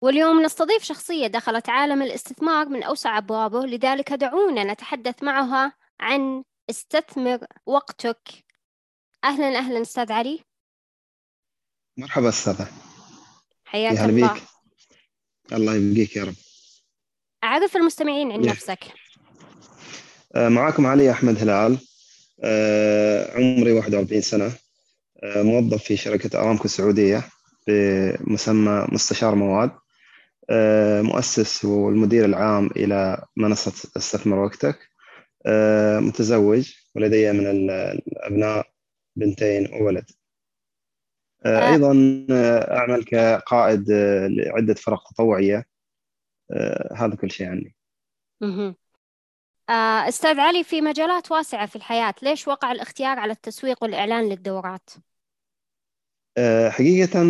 واليوم نستضيف شخصية دخلت عالم الاستثمار من أوسع أبوابه لذلك دعونا نتحدث معها عن استثمر وقتك. أهلا أهلا أستاذ علي. مرحبا أستاذة. حياك الله. بيك. الله يبقيك يا رب. أعرف المستمعين عن نفسك. آه، معاكم علي أحمد هلال. آه، عمري 41 سنة. آه، موظف في شركة أرامكو السعودية بمسمى مستشار مواد. مؤسس والمدير العام إلى منصة استثمر وقتك. متزوج ولدي من الأبناء بنتين وولد. أيضا أعمل كقائد لعدة فرق تطوعية. هذا كل شيء عني. أستاذ علي في مجالات واسعة في الحياة ليش وقع الاختيار على التسويق والإعلان للدورات؟ حقيقة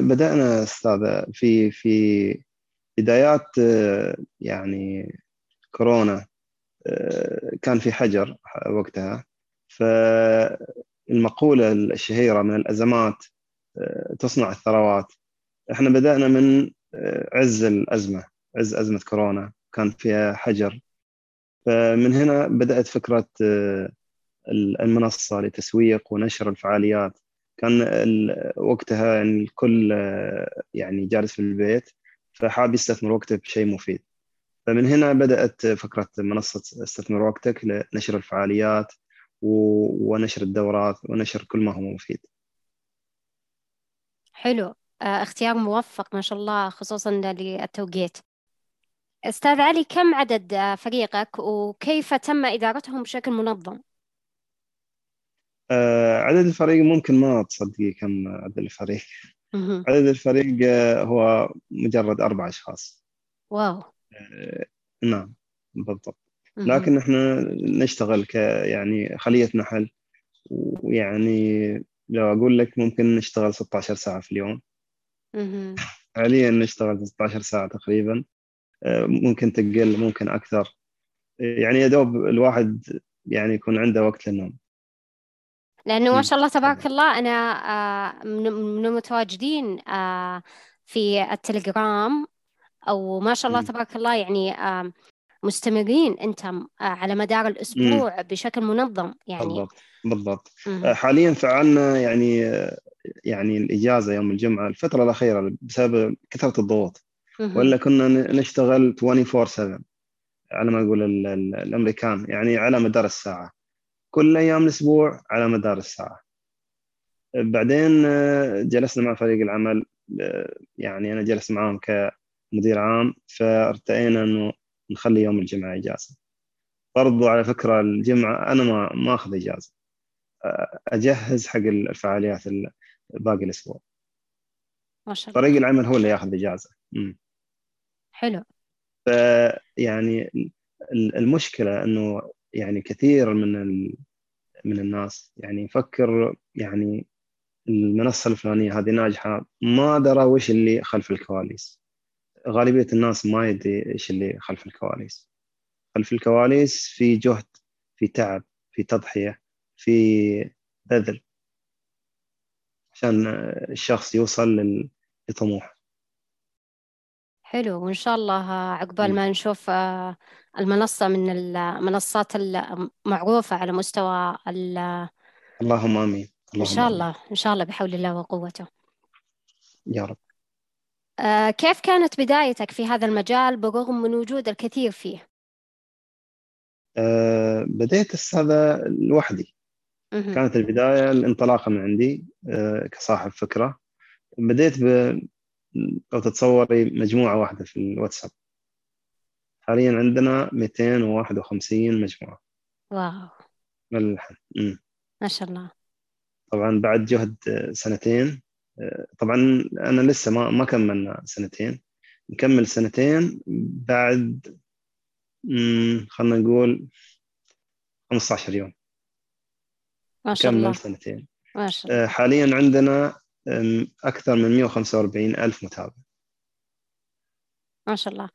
بدأنا أستاذ في في بدايات يعني كورونا كان في حجر وقتها. فالمقولة الشهيرة من الأزمات تصنع الثروات. إحنا بدأنا من عز الأزمة عز أزمة كورونا. كان فيها حجر. فمن هنا بدأت فكرة المنصة لتسويق ونشر الفعاليات. كان وقتها الكل يعني جالس في البيت. فحاب يستثمر وقته بشيء مفيد. فمن هنا بدأت فكرة منصة استثمر وقتك لنشر الفعاليات ونشر الدورات ونشر كل ما هو مفيد. حلو. آه، اختيار موفق ما شاء الله خصوصا للتوقيت. أستاذ علي كم عدد آه، فريقك وكيف تم إدارتهم بشكل منظم؟ آه، عدد الفريق ممكن ما تصدقي كم عدد الفريق. عدد الفريق هو مجرد أربع أشخاص. واو. نعم بالضبط. لكن إحنا نشتغل ك يعني خلية نحل ويعني لو أقول لك ممكن نشتغل 16 ساعة في اليوم. حاليا نشتغل 16 ساعة تقريبا. آه، ممكن تقل ممكن أكثر. يعني يا دوب الواحد يعني يكون عنده وقت للنوم. لأنه ما شاء الله تبارك الله أنا آه، من المتواجدين آه، في التليجرام أو ما شاء الله تبارك الله يعني مستمرين أنت على مدار الأسبوع بشكل منظم يعني. بالضبط بالضبط. حاليا فعلنا يعني يعني الإجازة يوم الجمعة الفترة الأخيرة بسبب كثرة الضغوط ولا كنا نشتغل 24 7 على ما يقول الأمريكان يعني على مدار الساعة. كل أيام الأسبوع على مدار الساعة. بعدين آه، جلسنا مع فريق العمل آه، يعني أنا جلست معاهم كمدير عام فارتئينا إنه نخلي يوم الجمعة إجازة. برضو على فكرة الجمعة أنا ما ما اخذ إجازة. آه، أجهز حق الفعاليات باقي الأسبوع. ما شاء الله. فريق العمل هو اللي ياخذ إجازة. حلو. فيعني المشكلة إنه يعني كثير من من الناس يعني يفكر يعني المنصة الفلانية هذه ناجحة ما درى وش اللي خلف الكواليس. غالبية الناس ما يدري إيش اللي خلف الكواليس. خلف الكواليس في جهد في تعب في تضحية في بذل عشان الشخص يوصل لطموحه. حلو وإن شاء الله عقبال ما نشوف آه، المنصة من المنصات المعروفة على مستوى اللهم آمين. إن شاء الله إن شاء الله بحول الله وقوته. يا رب. آه، كيف كانت بدايتك في هذا المجال برغم من وجود الكثير فيه؟ أه بديت هذا لوحدي. كانت البداية الانطلاقة من عندي أه كصاحب فكرة. بديت لو تتصوري مجموعة واحدة في الواتساب. حاليا عندنا 251 مجموعة. واو. ملحن ما شاء الله. طبعا بعد جهد سنتين طبعا أنا لسه ما ما كملنا سنتين. نكمل سنتين بعد خلينا نقول 15 يوم. ما شاء الله. سنتين. ما شاء الله. حاليا عندنا أكثر من 145 ألف متابع. ما شاء الله.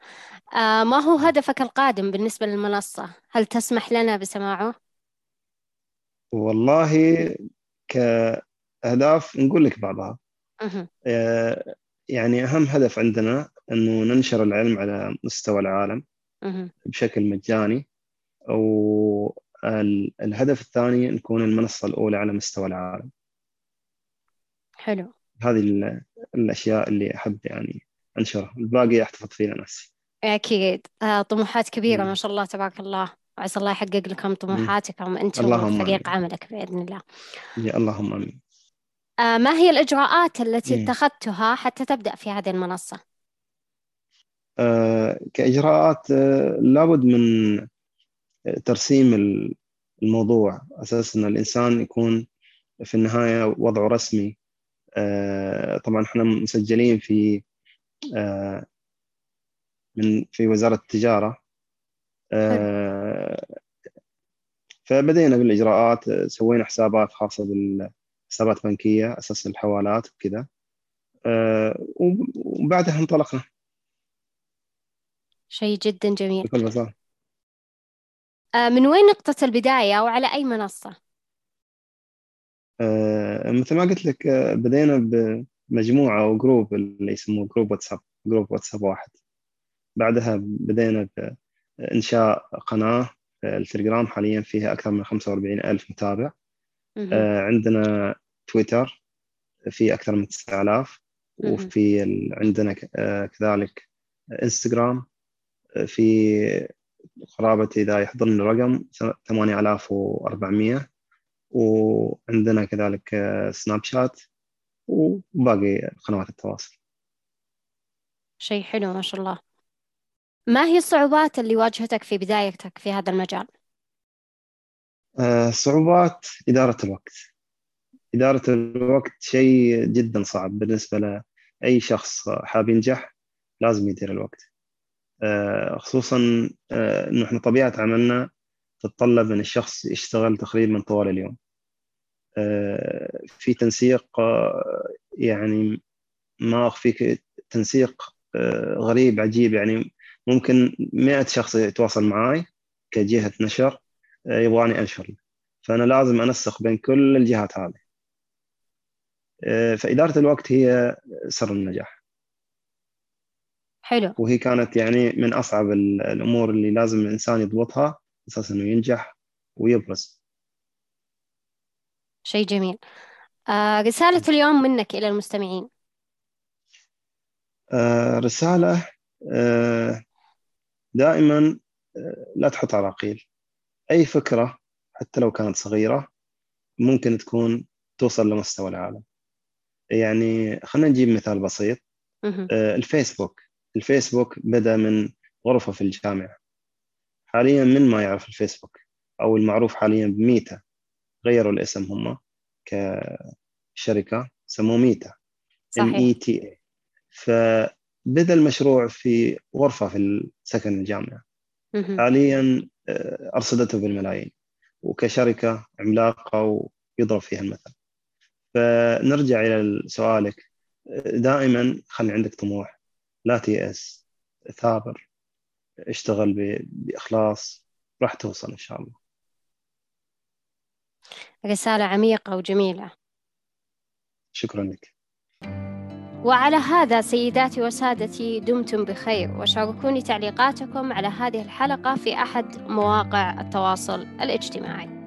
آه ما هو هدفك القادم بالنسبة للمنصة؟ هل تسمح لنا بسماعه؟ والله كأهداف نقول لك بعضها. آه يعني أهم هدف عندنا أنه ننشر العلم على مستوى العالم بشكل مجاني والهدف الثاني نكون المنصة الأولى على مستوى العالم. حلو. هذه الأشياء اللي أحب يعني أنشرها. الباقي أحتفظ فيه لنفسي. أكيد. آه، طموحات كبيرة ما شاء الله تبارك الله. وعسى الله يحقق لكم طموحاتكم. أنت وفريق عملك بإذن الله. يا اللهم آمين. آه، ما هي الإجراءات التي اتخذتها حتى تبدأ في هذه المنصة؟ آه، كإجراءات لابد من ترسيم الموضوع. أساس أن الإنسان يكون في النهاية وضعه رسمي. طبعا إحنا مسجلين في آه، من في وزارة التجارة. آه، فبدينا بالإجراءات سوينا حسابات خاصة بالحسابات بنكية أساس الحوالات وكذا. آه، وبعدها انطلقنا. شيء جدا جميل. بكل بساطة. من وين نقطة البداية وعلى أي منصة؟ مثل ما قلت لك بدينا مجموعة أو group اللي يسموه group واتساب group واتساب واحد. بعدها بدينا بإنشاء قناة في التليجرام حاليا فيها أكثر من 45 ألف متابع. آه عندنا تويتر في أكثر من 9000 وفي عندنا آه كذلك إنستغرام. آه، في قرابة إذا يحضرني الرقم 8400 وعندنا كذلك سناب شات وباقي قنوات التواصل. شيء حلو ما شاء الله. ما هي الصعوبات اللي واجهتك في بدايتك في هذا المجال؟ آه، صعوبات إدارة الوقت. إدارة الوقت شيء جدا صعب بالنسبة لأي شخص حاب ينجح لازم يدير الوقت. آه، خصوصا آه، إحنا طبيعة عملنا تتطلب من الشخص يشتغل تقريبا طوال اليوم. في تنسيق آه، يعني ما أخفيك تنسيق آه، غريب عجيب. يعني ممكن مئة شخص يتواصل معي كجهة نشر آه، يبغاني أنشر فأنا لازم أنسق بين كل الجهات هذه. فإدارة الوقت هي سر النجاح. حلو. وهي كانت يعني من أصعب الأمور اللي لازم الإنسان يضبطها. أساس إنه ينجح ويبرز. شيء جميل. آه رسالة اليوم منك إلى المستمعين. آه رسالة آه دائما لا تحط عراقيل أي فكرة حتى لو كانت صغيرة ممكن تكون توصل لمستوى العالم. يعني خلينا نجيب مثال بسيط. الفيسبوك. الفيسبوك بدأ من غرفة في الجامعة. حاليا من ما يعرف الفيسبوك أو المعروف حاليا بميتا غيروا الاسم هم كشركة سموه ميتا M E T A فبدا المشروع في غرفة في سكن الجامعة. حاليا آه، أرصدته بالملايين وكشركة عملاقة ويضرب فيها المثل. فنرجع إلى سؤالك. دائما خلي عندك طموح. لا تيأس ثابر. اشتغل بإخلاص راح توصل إن شاء الله. رسالة عميقة وجميلة. شكرا لك. وعلى هذا سيداتي وسادتي دمتم بخير وشاركوني تعليقاتكم على هذه الحلقة في أحد مواقع التواصل الاجتماعي.